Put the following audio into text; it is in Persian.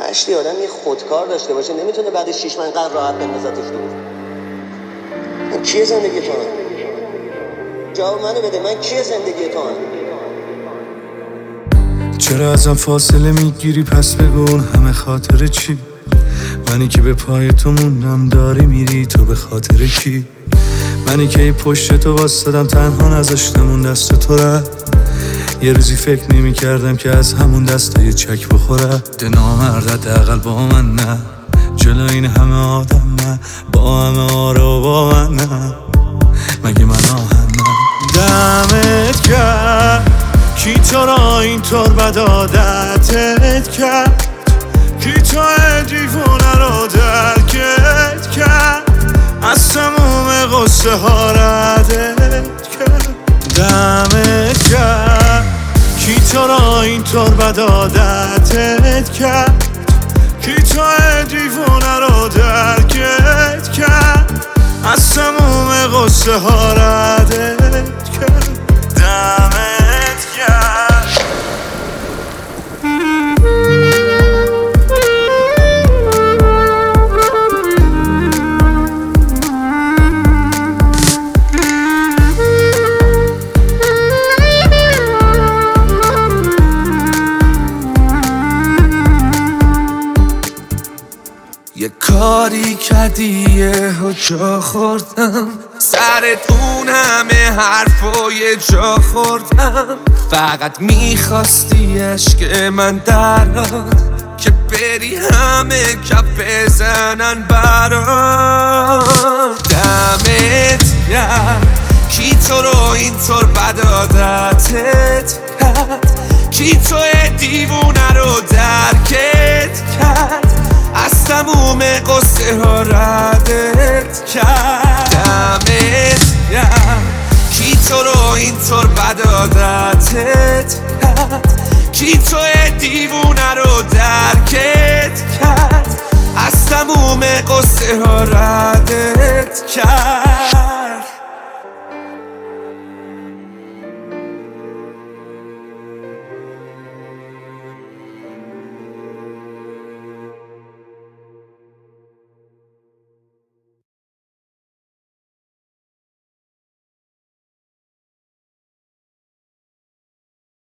هشتی آدم یه خودکار داشته باشه نمی‌تونه بعد شیش من قرار راحت بندازتش دور. کیه زندگی تو؟ جواب منو بده من کیه زندگی تو؟ چرا ازم فاصله می‌گیری؟ پس بگو همه خاطر چی؟ منی که به پای تو موندم داری میری تو به خاطر کی؟ منی که پشت تو واسدم تنها نذاشتم اون دست تو رفت یه روزی فکر نمی کردم که از همون دست یه چک بخوره ده نامرد حداقل با من نه. جلو این همه آدم نه. با همه آرا با من نه. مگه من آهنم؟ دمت کرد کی تو را اینطور بد عادتت کرد؟ کی تو دیوونه رو درکت کرد؟ از تموم قصه ها ردت را اینطور بد عادتت کرد کی تو دیوونه رو درکت کرد. از تموم قصه ها ردت یه کاری کردی یه جا خوردم. سرت اون همه حرفای جا خوردم. فقط می‌خواستی عشق من دراد که بری همه کف بزنن برات دمت گرم. کی تو رو اینطور بد عادتت کرد؟ کی تو دیوونه تموم قصه ها ردت کرد. دمت گرم. کی تو رو اینطور بد عادتت کرد؟ کی تو دیوونه رو درکت کرد؟ از تموم قصه ها ردت کرد.